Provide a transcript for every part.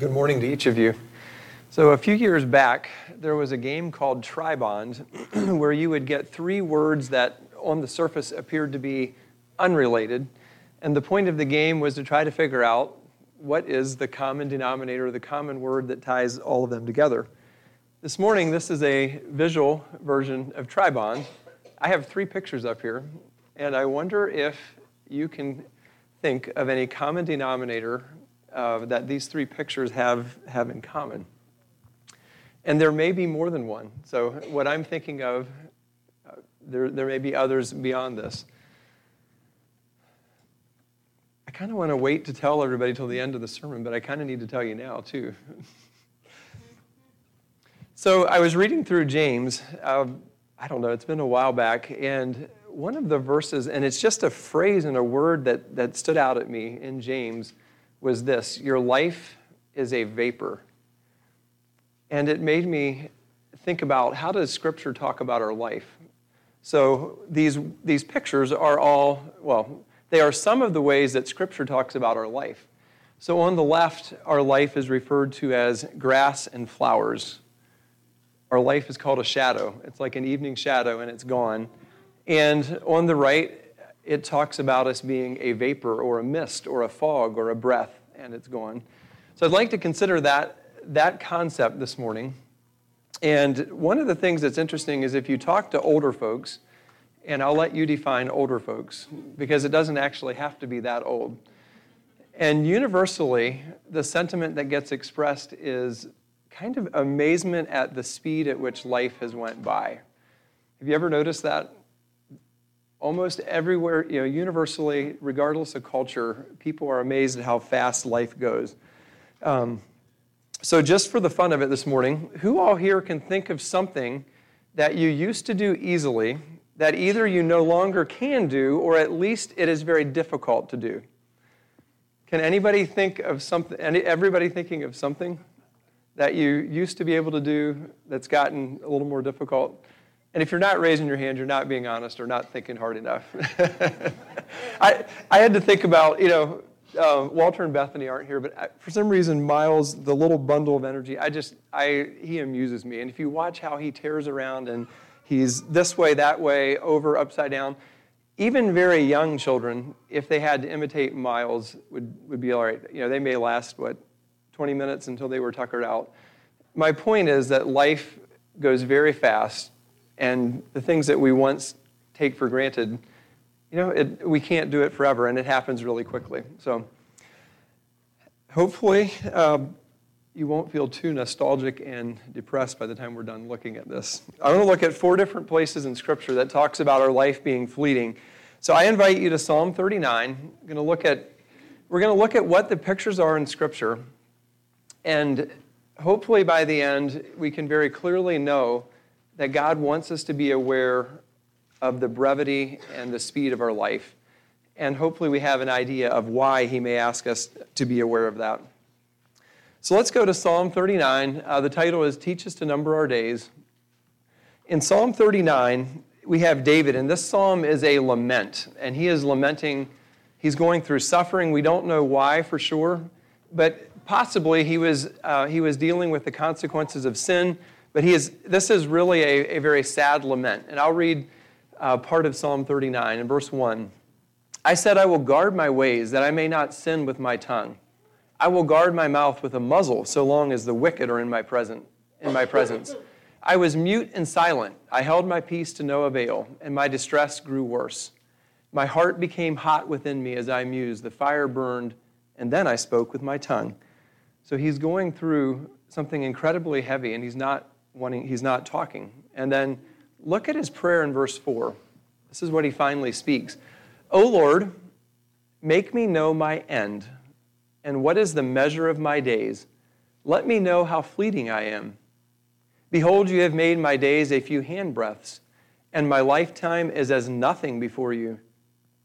Good morning to each of you. So, a few years back, there was a game called Tribond where you would get three words that on the surface appeared to be unrelated. And the point of the game was to try to figure out what is the common denominator, the common word that ties all of them together. This morning, this is a visual version of Tribond. I have three pictures up here, and I wonder if you can think of any common denominator uh, that these three pictures have, have in common. And there may be more than one. So, what I'm thinking of, uh, there, there may be others beyond this. I kind of want to wait to tell everybody till the end of the sermon, but I kind of need to tell you now, too. so, I was reading through James. Uh, I don't know, it's been a while back, and one of the verses, and it's just a phrase and a word that, that stood out at me in James was this Your life is a vapor. And it made me think about how does Scripture talk about our life? So these, these pictures are all, well, they are some of the ways that Scripture talks about our life. So on the left, our life is referred to as grass and flowers. Our life is called a shadow. It's like an evening shadow and it's gone. And on the right, it talks about us being a vapor or a mist or a fog or a breath, and it's gone. So I'd like to consider that, that concept this morning. And one of the things that's interesting is if you talk to older folks, and I'll let you define older folks because it doesn't actually have to be that old. And universally, the sentiment that gets expressed is kind of amazement at the speed at which life has went by. Have you ever noticed that? Almost everywhere, you know, universally, regardless of culture, people are amazed at how fast life goes. Um, so, just for the fun of it this morning, who all here can think of something that you used to do easily that either you no longer can do or at least it is very difficult to do? Can anybody think of something, any, everybody thinking of something that you used to be able to do that's gotten a little more difficult? And if you're not raising your hand, you're not being honest or not thinking hard enough. I, I had to think about, you know, uh, Walter and Bethany aren't here, but I, for some reason, Miles, the little bundle of energy, I just, I, he amuses me. And if you watch how he tears around and he's this way, that way, over, upside down, even very young children, if they had to imitate Miles, would, would be all right. You know, they may last, what, 20 minutes until they were tuckered out. My point is that life goes very fast and the things that we once take for granted, you know, it, we can't do it forever, and it happens really quickly. So hopefully uh, you won't feel too nostalgic and depressed by the time we're done looking at this. I want to look at four different places in Scripture that talks about our life being fleeting. So I invite you to Psalm 39. I'm going to look at, we're going to look at what the pictures are in Scripture, and hopefully by the end we can very clearly know that God wants us to be aware of the brevity and the speed of our life. And hopefully, we have an idea of why He may ask us to be aware of that. So let's go to Psalm 39. Uh, the title is Teach Us to Number Our Days. In Psalm 39, we have David, and this psalm is a lament, and he is lamenting. He's going through suffering. We don't know why for sure, but possibly he was, uh, he was dealing with the consequences of sin but he is, this is really a, a very sad lament. And I'll read uh, part of Psalm 39 in verse 1. I said, I will guard my ways that I may not sin with my tongue. I will guard my mouth with a muzzle so long as the wicked are in my, present, in my presence. I was mute and silent. I held my peace to no avail, and my distress grew worse. My heart became hot within me as I mused. The fire burned, and then I spoke with my tongue. So he's going through something incredibly heavy, and he's not wanting, he's not talking. And then look at his prayer in verse 4. This is what he finally speaks O Lord, make me know my end, and what is the measure of my days. Let me know how fleeting I am. Behold, you have made my days a few handbreadths, and my lifetime is as nothing before you.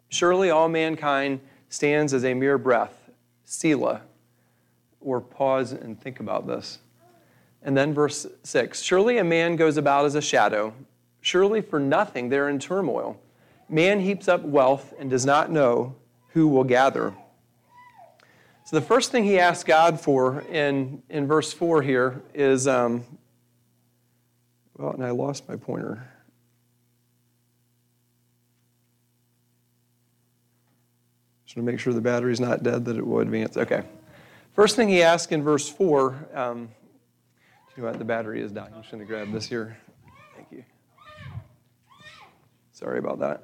Surely all mankind stands as a mere breath. Selah. Or pause and think about this. And then verse 6 Surely a man goes about as a shadow, surely for nothing they're in turmoil. Man heaps up wealth and does not know who will gather. So the first thing he asks God for in, in verse 4 here is, um, well, and I lost my pointer. Just to make sure the battery's not dead, that it will advance. Okay. First thing he asks in verse 4, um, what? The battery is dying. I'm just going to grab this here. Thank you. Sorry about that.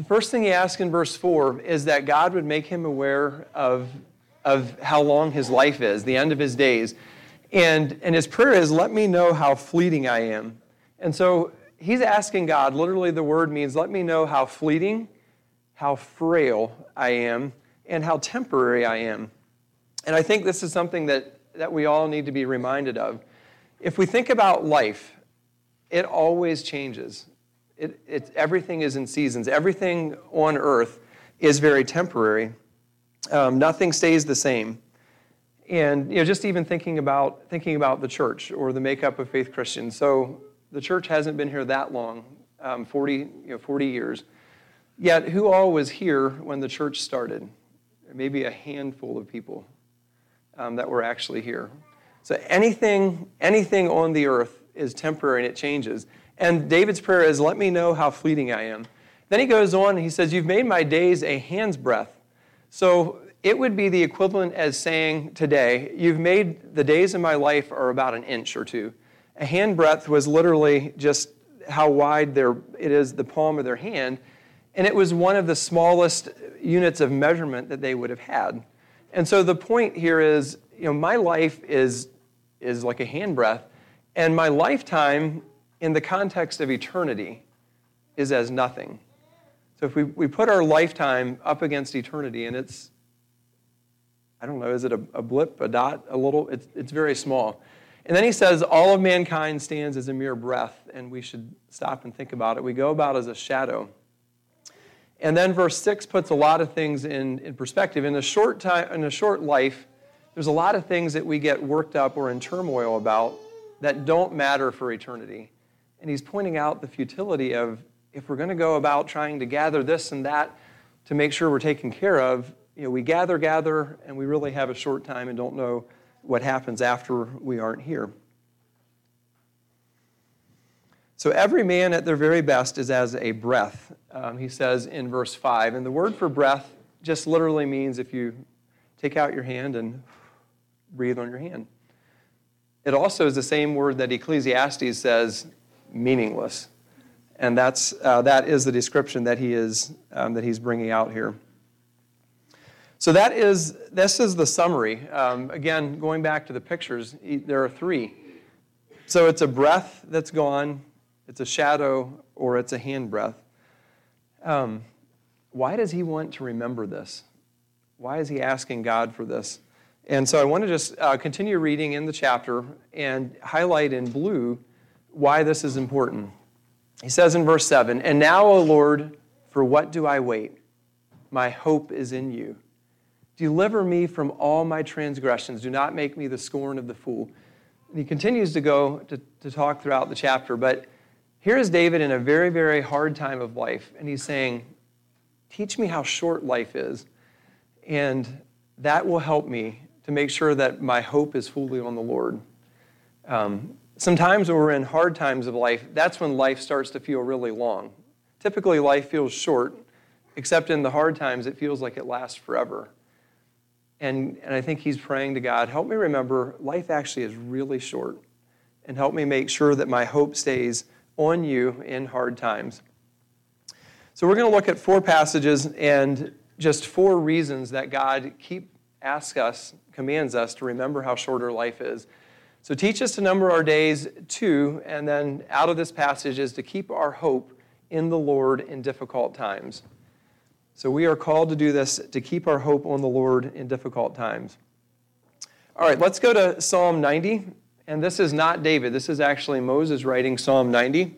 The first thing he asks in verse 4 is that God would make him aware of, of how long his life is, the end of his days. And, and his prayer is, Let me know how fleeting I am. And so he's asking God, literally, the word means, Let me know how fleeting, how frail I am, and how temporary I am. And I think this is something that, that we all need to be reminded of. If we think about life, it always changes. It, it, everything is in seasons. Everything on earth is very temporary. Um, nothing stays the same. And you know, just even thinking about thinking about the church or the makeup of faith Christians. So the church hasn't been here that long, um, 40, you know, 40 years. Yet, who all was here when the church started? Maybe a handful of people um, that were actually here. So anything, anything on the earth is temporary and it changes. And David's prayer is, Let me know how fleeting I am. Then he goes on he says, You've made my days a hand's breadth. So it would be the equivalent as saying today, You've made the days of my life are about an inch or two. A hand breadth was literally just how wide their, it is, the palm of their hand. And it was one of the smallest units of measurement that they would have had. And so the point here is, you know, my life is, is like a hand breadth, and my lifetime in the context of eternity is as nothing. So if we, we put our lifetime up against eternity, and it's, I don't know, is it a, a blip, a dot, a little? It's, it's very small. And then he says, All of mankind stands as a mere breath, and we should stop and think about it. We go about as a shadow. And then verse 6 puts a lot of things in, in perspective. In a short time, in a short life, there's a lot of things that we get worked up or in turmoil about that don't matter for eternity. And he's pointing out the futility of if we're going to go about trying to gather this and that to make sure we're taken care of, you know, we gather, gather, and we really have a short time and don't know what happens after we aren't here. So every man at their very best is as a breath, um, he says in verse 5. And the word for breath just literally means if you take out your hand and breathe on your hand. It also is the same word that Ecclesiastes says meaningless. And that's, uh, that is the description that, he is, um, that he's bringing out here. So that is, this is the summary. Um, again, going back to the pictures, there are three. So it's a breath that's gone, it's a shadow, or it's a handbreadth. Um, why does he want to remember this? Why is he asking God for this? And so I want to just uh, continue reading in the chapter and highlight in blue why this is important. He says in verse 7 And now, O Lord, for what do I wait? My hope is in you. Deliver me from all my transgressions. Do not make me the scorn of the fool. And he continues to go to, to talk throughout the chapter, but here is David in a very, very hard time of life, and he's saying, Teach me how short life is, and that will help me to make sure that my hope is fully on the Lord. Um, sometimes when we're in hard times of life, that's when life starts to feel really long. Typically, life feels short, except in the hard times, it feels like it lasts forever. And, and I think he's praying to God, help me remember life actually is really short, and help me make sure that my hope stays on you in hard times. So, we're going to look at four passages and just four reasons that God keep asks us, commands us to remember how short our life is. So teach us to number our days, too, and then out of this passage is to keep our hope in the Lord in difficult times. So we are called to do this, to keep our hope on the Lord in difficult times. All right, let's go to Psalm 90. And this is not David, this is actually Moses writing Psalm 90.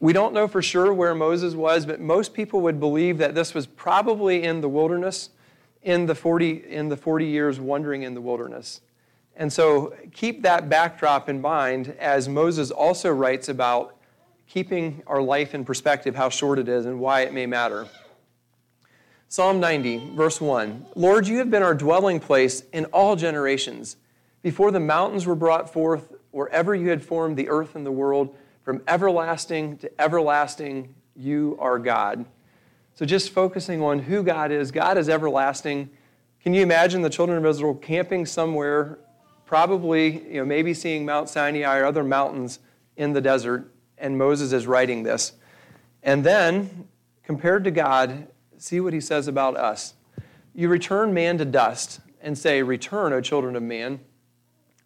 We don't know for sure where Moses was, but most people would believe that this was probably in the wilderness in the 40, in the 40 years wandering in the wilderness. And so keep that backdrop in mind as Moses also writes about keeping our life in perspective, how short it is, and why it may matter. Psalm 90, verse 1 Lord, you have been our dwelling place in all generations. Before the mountains were brought forth, or ever you had formed the earth and the world, from everlasting to everlasting, you are God. So just focusing on who God is, God is everlasting. Can you imagine the children of Israel camping somewhere, probably, you know, maybe seeing Mount Sinai or other mountains in the desert, and Moses is writing this. And then, compared to God, see what he says about us. You return man to dust and say, Return, O children of man,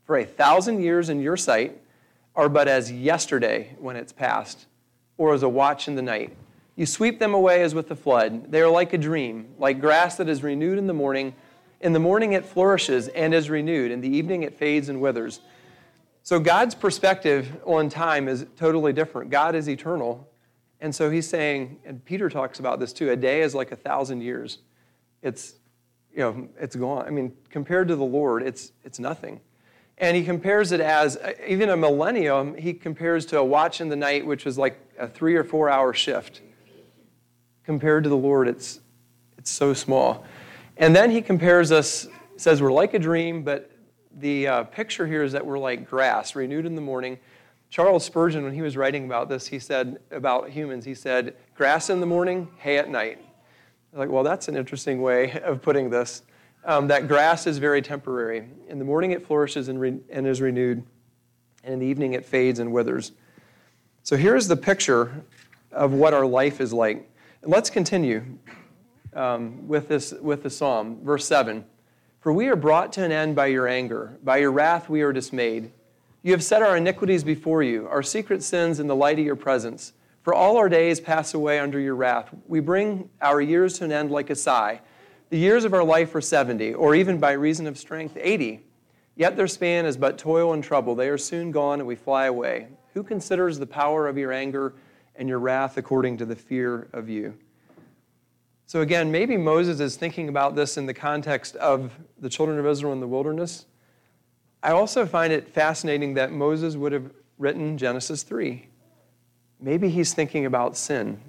for a thousand years in your sight are but as yesterday when it's past, or as a watch in the night. You sweep them away as with the flood. They are like a dream, like grass that is renewed in the morning. In the morning it flourishes and is renewed. In the evening it fades and withers. So God's perspective on time is totally different. God is eternal, and so he's saying, and Peter talks about this too, a day is like a thousand years. It's, you know, it's gone. I mean, compared to the Lord, it's, it's nothing. And he compares it as, even a millennium, he compares to a watch in the night, which was like a three or four hour shift. Compared to the Lord, it's, it's so small. And then he compares us, says we're like a dream, but the uh, picture here is that we're like grass, renewed in the morning Charles Spurgeon, when he was writing about this, he said about humans, he said, grass in the morning, hay at night. Like, well, that's an interesting way of putting this. Um, that grass is very temporary. In the morning, it flourishes and, re- and is renewed, and in the evening, it fades and withers. So here's the picture of what our life is like. And let's continue um, with, this, with the psalm, verse 7. For we are brought to an end by your anger, by your wrath we are dismayed. You have set our iniquities before you, our secret sins in the light of your presence. For all our days pass away under your wrath. We bring our years to an end like a sigh. The years of our life are 70, or even by reason of strength, 80. Yet their span is but toil and trouble. They are soon gone, and we fly away. Who considers the power of your anger and your wrath according to the fear of you? So, again, maybe Moses is thinking about this in the context of the children of Israel in the wilderness. I also find it fascinating that Moses would have written Genesis 3. Maybe he's thinking about sin,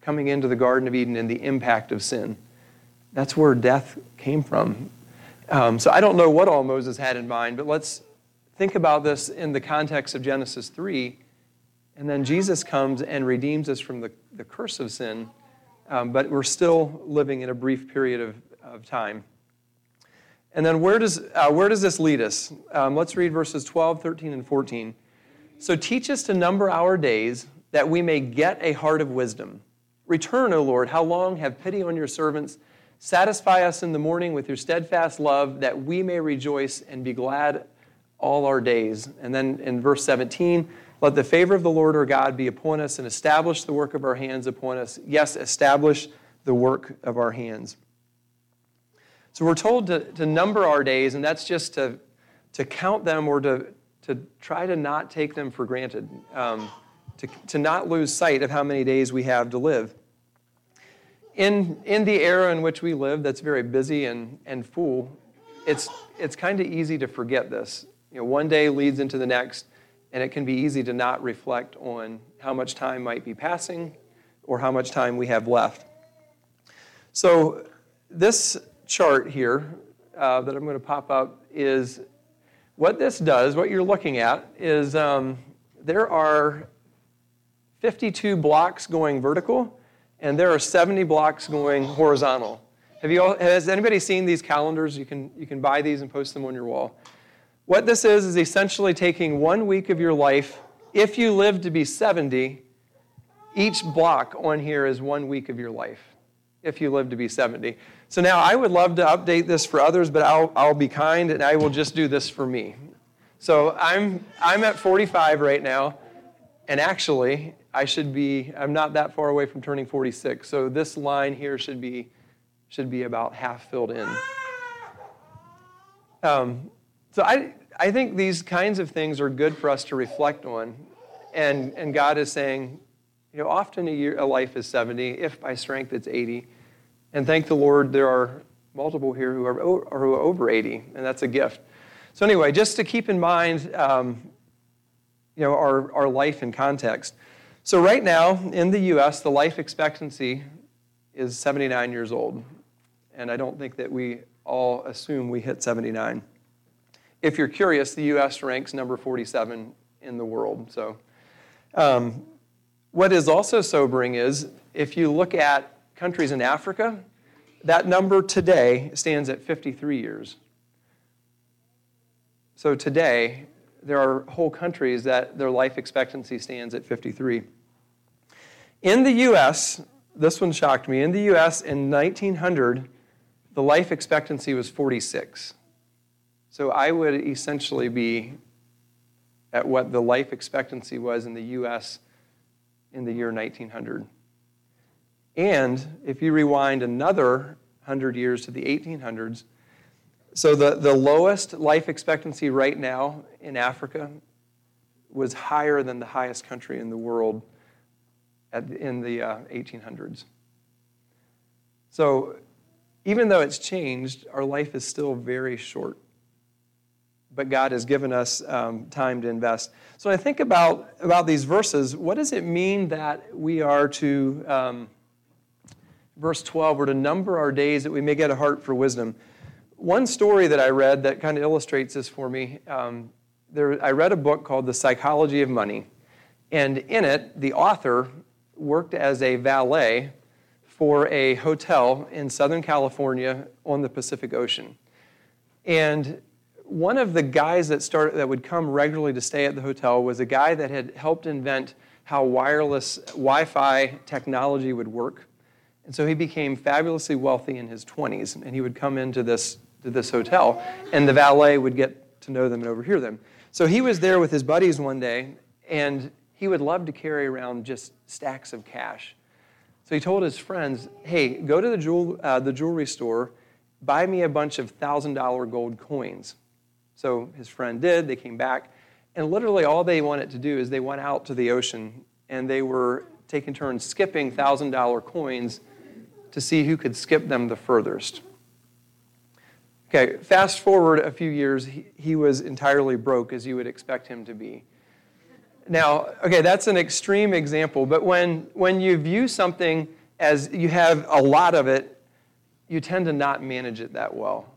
coming into the Garden of Eden and the impact of sin. That's where death came from. Um, so I don't know what all Moses had in mind, but let's think about this in the context of Genesis 3. And then Jesus comes and redeems us from the, the curse of sin, um, but we're still living in a brief period of, of time. And then where does, uh, where does this lead us? Um, let's read verses 12, 13, and 14. So teach us to number our days that we may get a heart of wisdom. Return, O Lord, how long? Have pity on your servants. Satisfy us in the morning with your steadfast love that we may rejoice and be glad all our days. And then in verse 17, let the favor of the Lord our God be upon us and establish the work of our hands upon us. Yes, establish the work of our hands. So we're told to, to number our days, and that's just to, to count them or to, to try to not take them for granted, um, to, to not lose sight of how many days we have to live. In, in the era in which we live, that's very busy and, and full, it's, it's kind of easy to forget this. You know, one day leads into the next, and it can be easy to not reflect on how much time might be passing or how much time we have left. So, this chart here uh, that I'm going to pop up is what this does, what you're looking at, is um, there are 52 blocks going vertical and there are 70 blocks going horizontal. Have you all, has anybody seen these calendars? You can, you can buy these and post them on your wall. What this is, is essentially taking one week of your life. If you live to be 70, each block on here is one week of your life if you live to be 70. So now I would love to update this for others, but I'll, I'll be kind and I will just do this for me. So I'm, I'm at 45 right now, and actually, I should be, I'm not that far away from turning 46. So this line here should be, should be about half filled in. Um, so I, I think these kinds of things are good for us to reflect on. And, and God is saying, you know, often a, year, a life is 70, if by strength it's 80. And thank the Lord, there are multiple here who are, who are over 80, and that's a gift. So, anyway, just to keep in mind, um, you know, our, our life in context. So, right now in the US, the life expectancy is 79 years old. And I don't think that we all assume we hit 79. If you're curious, the US ranks number 47 in the world. So, um, what is also sobering is if you look at countries in Africa, that number today stands at 53 years. So today, there are whole countries that their life expectancy stands at 53. In the US, this one shocked me. In the US in 1900, the life expectancy was 46. So I would essentially be at what the life expectancy was in the US in the year 1900. And if you rewind another 100 years to the 1800s, so the, the lowest life expectancy right now in Africa was higher than the highest country in the world at, in the uh, 1800s. So even though it's changed, our life is still very short. But God has given us um, time to invest. So when I think about, about these verses, what does it mean that we are to, um, verse 12, we're to number our days that we may get a heart for wisdom? One story that I read that kind of illustrates this for me um, there, I read a book called The Psychology of Money. And in it, the author worked as a valet for a hotel in Southern California on the Pacific Ocean. And one of the guys that started that would come regularly to stay at the hotel was a guy that had helped invent how wireless Wi-Fi technology would work. And so he became fabulously wealthy in his 20s, and he would come into this, to this hotel, and the valet would get to know them and overhear them. So he was there with his buddies one day, and he would love to carry around just stacks of cash. So he told his friends, hey, go to the, jewel, uh, the jewelry store, buy me a bunch of $1,000 gold coins. So his friend did, they came back, and literally all they wanted to do is they went out to the ocean and they were taking turns skipping $1,000 coins to see who could skip them the furthest. Okay, fast forward a few years, he, he was entirely broke as you would expect him to be. Now, okay, that's an extreme example, but when, when you view something as you have a lot of it, you tend to not manage it that well.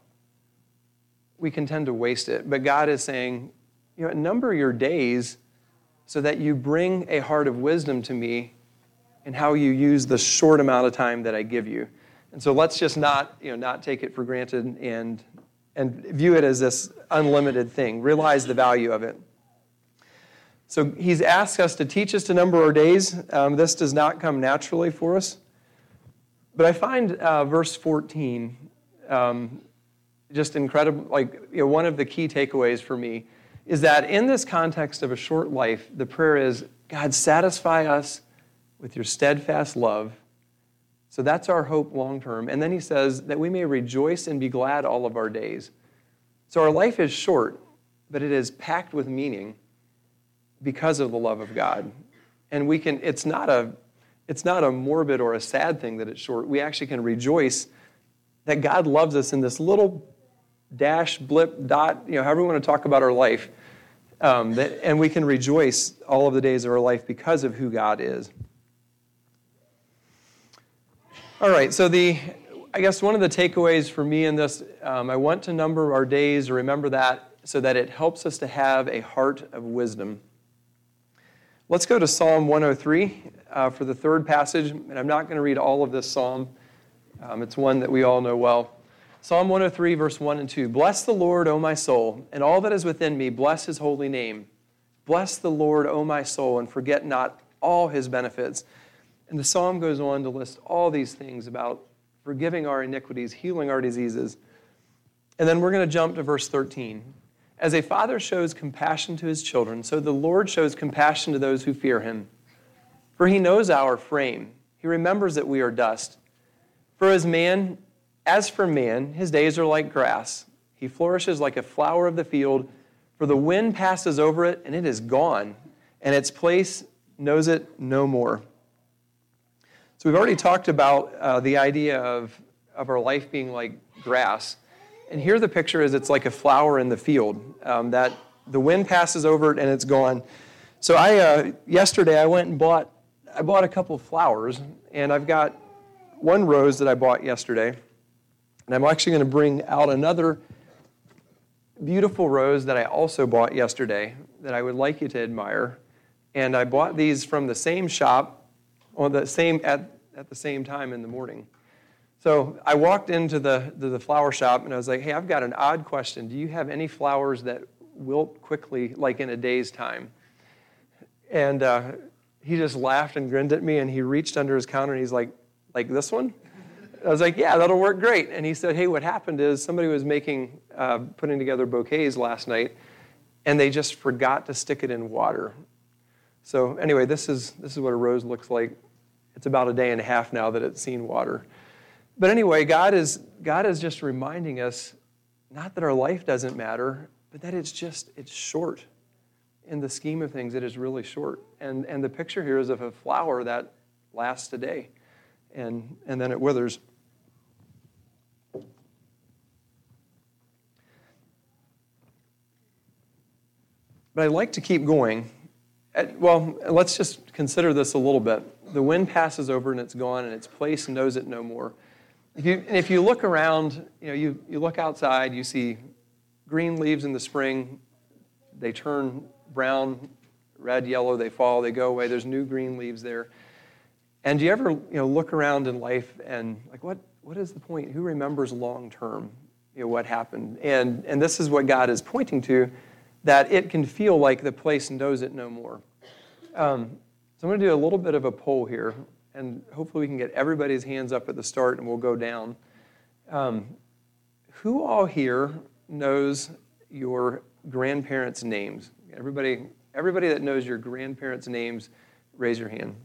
We can tend to waste it. But God is saying, you know, number your days so that you bring a heart of wisdom to me and how you use the short amount of time that I give you. And so let's just not, you know, not take it for granted and, and view it as this unlimited thing. Realize the value of it. So he's asked us to teach us to number our days. Um, this does not come naturally for us. But I find uh, verse 14 um, just incredible. Like, you know, one of the key takeaways for me is that in this context of a short life, the prayer is God, satisfy us with your steadfast love. So that's our hope long term. And then he says that we may rejoice and be glad all of our days. So our life is short, but it is packed with meaning because of the love of God. And we can, it's not a, it's not a morbid or a sad thing that it's short. We actually can rejoice that God loves us in this little dash, blip, dot, you know, however we want to talk about our life. Um, that, and we can rejoice all of the days of our life because of who God is. All right, so the, I guess one of the takeaways for me in this, um, I want to number our days, remember that, so that it helps us to have a heart of wisdom. Let's go to Psalm 103 uh, for the third passage, and I'm not going to read all of this psalm. Um, it's one that we all know well. Psalm 103, verse 1 and 2. Bless the Lord, O my soul, and all that is within me, bless his holy name. Bless the Lord, O my soul, and forget not all his benefits. And the psalm goes on to list all these things about forgiving our iniquities, healing our diseases. And then we're going to jump to verse 13. As a father shows compassion to his children, so the Lord shows compassion to those who fear him. For he knows our frame, he remembers that we are dust. For as man, as for man, his days are like grass. He flourishes like a flower of the field, for the wind passes over it and it is gone, and its place knows it no more. So we've already talked about uh, the idea of, of our life being like grass. And here the picture is it's like a flower in the field um, that the wind passes over it and it's gone. So I uh, yesterday I went and bought I bought a couple of flowers, and I've got one rose that I bought yesterday, and I'm actually going to bring out another beautiful rose that I also bought yesterday that I would like you to admire. And I bought these from the same shop on the same at, at the same time in the morning. So I walked into the, the, the flower shop and I was like, hey, I've got an odd question. Do you have any flowers that wilt quickly, like in a day's time? And uh, he just laughed and grinned at me and he reached under his counter and he's like, like this one? I was like, yeah, that'll work great. And he said, hey, what happened is somebody was making, uh, putting together bouquets last night, and they just forgot to stick it in water. So anyway, this is, this is what a rose looks like. It's about a day and a half now that it's seen water. But anyway, God is, God is just reminding us, not that our life doesn't matter, but that it's just, it's short. In the scheme of things, it is really short. And, and the picture here is of a flower that lasts a day and, and then it withers. But I'd like to keep going. Well, let's just consider this a little bit. The wind passes over and it's gone, and its place knows it no more. If you, if you look around, you know, you, you look outside, you see green leaves in the spring, they turn brown, red, yellow, they fall, they go away. There's new green leaves there. And do you ever, you know, look around in life and like, what, what is the point? Who remembers long term, you know, what happened? And, and this is what God is pointing to that it can feel like the place knows it no more. Um, so I'm going to do a little bit of a poll here, and hopefully we can get everybody's hands up at the start and we'll go down. Um, who all here knows your grandparents' names? Everybody, everybody that knows your grandparents' names, raise your hand.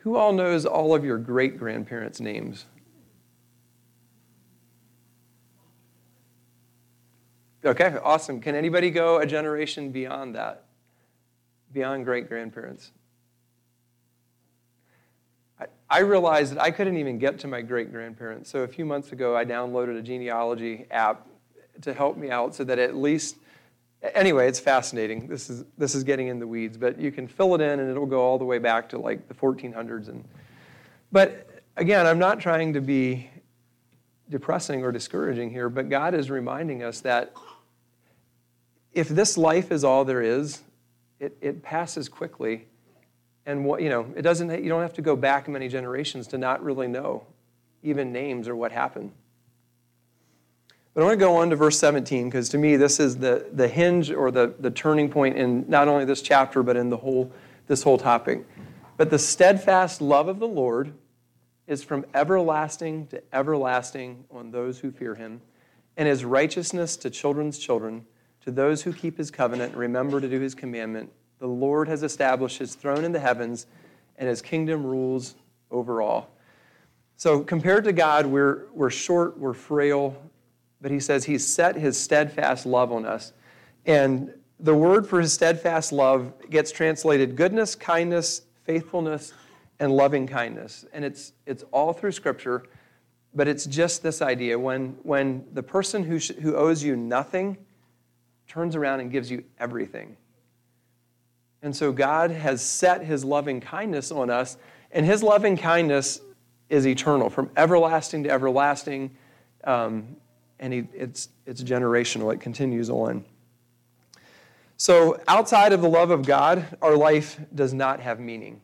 Who all knows all of your great grandparents' names? Okay, awesome. Can anybody go a generation beyond that? Beyond great grandparents? I, realized that I couldn't even get to my great grandparents. So a few months ago, I downloaded a genealogy app to help me out so that at least anyway it's fascinating this is this is getting in the weeds but you can fill it in and it'll go all the way back to like the 1400s and but again i'm not trying to be depressing or discouraging here but god is reminding us that if this life is all there is, it, it passes quickly. And what, you know, it doesn't, you don't have to go back many generations to not really know even names or what happened. But I want to go on to verse 17 because to me this is the, the hinge or the, the turning point in not only this chapter but in the whole, this whole topic. But the steadfast love of the Lord is from everlasting to everlasting on those who fear him, and his righteousness to children's children to those who keep his covenant and remember to do his commandment, the Lord has established his throne in the heavens, and his kingdom rules over all. So, compared to God, we're, we're short, we're frail, but he says he's set his steadfast love on us. And the word for his steadfast love gets translated goodness, kindness, faithfulness, and loving kindness. And it's, it's all through Scripture, but it's just this idea when, when the person who, sh- who owes you nothing turns around and gives you everything. And so God has set his loving kindness on us, and his loving kindness is eternal, from everlasting to everlasting. Um, and he, it's, it's generational, it continues on. So, outside of the love of God, our life does not have meaning.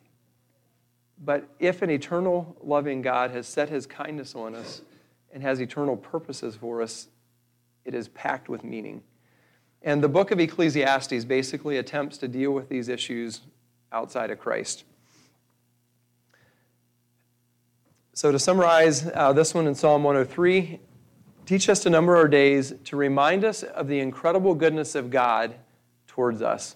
But if an eternal, loving God has set his kindness on us and has eternal purposes for us, it is packed with meaning. And the book of Ecclesiastes basically attempts to deal with these issues outside of Christ. So, to summarize uh, this one in Psalm 103, teach us to number our days to remind us of the incredible goodness of God towards us.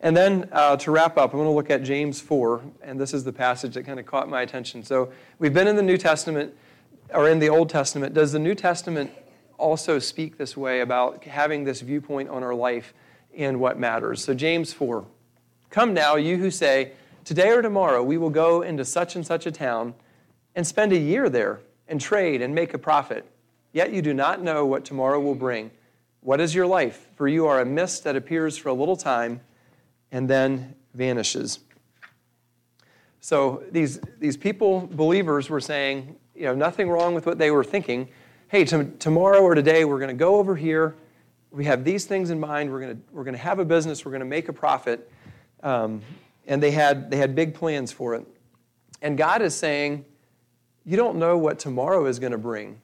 And then uh, to wrap up, I'm going to look at James 4, and this is the passage that kind of caught my attention. So, we've been in the New Testament, or in the Old Testament. Does the New Testament also speak this way about having this viewpoint on our life and what matters. So, James 4 Come now, you who say, Today or tomorrow we will go into such and such a town and spend a year there and trade and make a profit. Yet you do not know what tomorrow will bring. What is your life? For you are a mist that appears for a little time and then vanishes. So these, these people, believers, were saying, you know, nothing wrong with what they were thinking. Hey, t- tomorrow or today, we're going to go over here. We have these things in mind. We're going to, we're to have a business. We're going to make a profit. Um, and they had, they had big plans for it. And God is saying, you don't know what tomorrow is going to bring.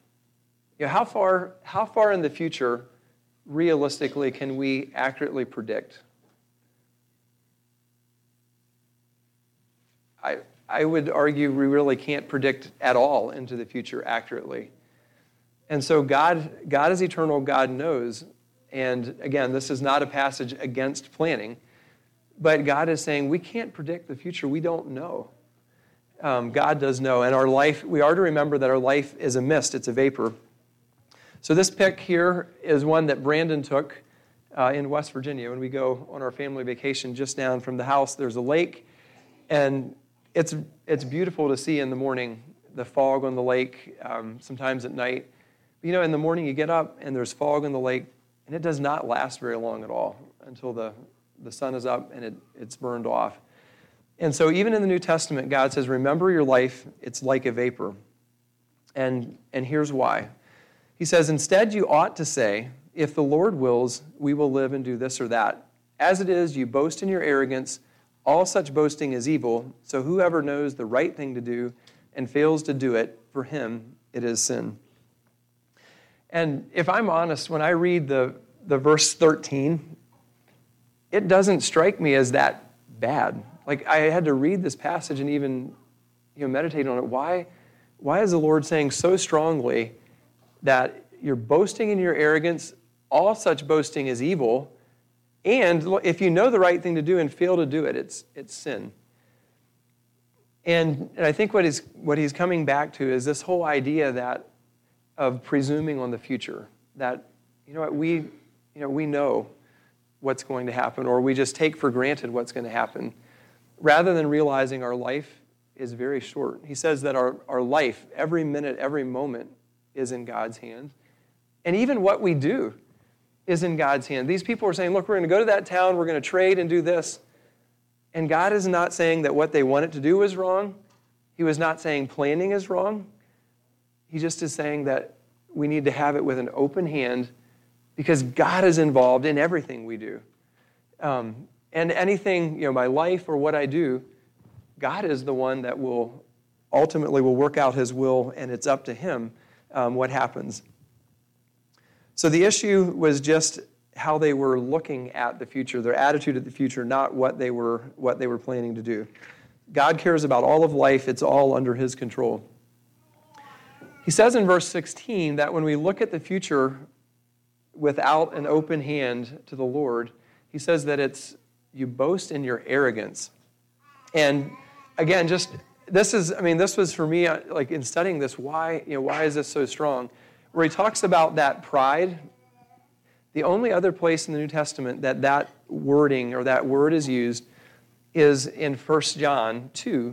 You know, how, far, how far in the future, realistically, can we accurately predict? I, I would argue we really can't predict at all into the future accurately. And so God, God is eternal, God knows. And again, this is not a passage against planning, but God is saying we can't predict the future. We don't know. Um, God does know. And our life, we are to remember that our life is a mist, it's a vapor. So this pic here is one that Brandon took uh, in West Virginia when we go on our family vacation just down from the house. There's a lake, and it's, it's beautiful to see in the morning the fog on the lake, um, sometimes at night. You know, in the morning you get up and there's fog on the lake, and it does not last very long at all until the, the sun is up and it, it's burned off. And so, even in the New Testament, God says, Remember your life, it's like a vapor. And, and here's why. He says, Instead, you ought to say, If the Lord wills, we will live and do this or that. As it is, you boast in your arrogance all such boasting is evil, so whoever knows the right thing to do and fails to do it, for him it is sin. And if I'm honest, when I read the, the verse 13, it doesn't strike me as that bad. Like I had to read this passage and even you know, meditate on it. Why, why is the Lord saying so strongly that you're boasting in your arrogance, all such boasting is evil, and if you know the right thing to do and fail to do it, it's, it's sin. And, and I think what he's, what he's coming back to is this whole idea that of presuming on the future. That, you know what, we, you know, we know what's going to happen, or we just take for granted what's going to happen, rather than realizing our life is very short. He says that our, our life, every minute, every moment, is in God's hands. And even what we do, is in God's hand. These people are saying, look, we're going to go to that town, we're going to trade and do this. And God is not saying that what they wanted to do was wrong. He was not saying planning is wrong. He just is saying that we need to have it with an open hand because God is involved in everything we do. Um, and anything, you know, my life or what I do, God is the one that will ultimately will work out his will, and it's up to him um, what happens. So the issue was just how they were looking at the future, their attitude at the future, not what they were, what they were planning to do. God cares about all of life, it's all under His control. He says in verse 16 that when we look at the future without an open hand to the Lord, he says that it's you boast in your arrogance. And again, just this is, I mean, this was for me, uh, like in studying this, why, you know, why is this so strong? where he talks about that pride, the only other place in the New Testament that that wording or that word is used is in 1 John 2,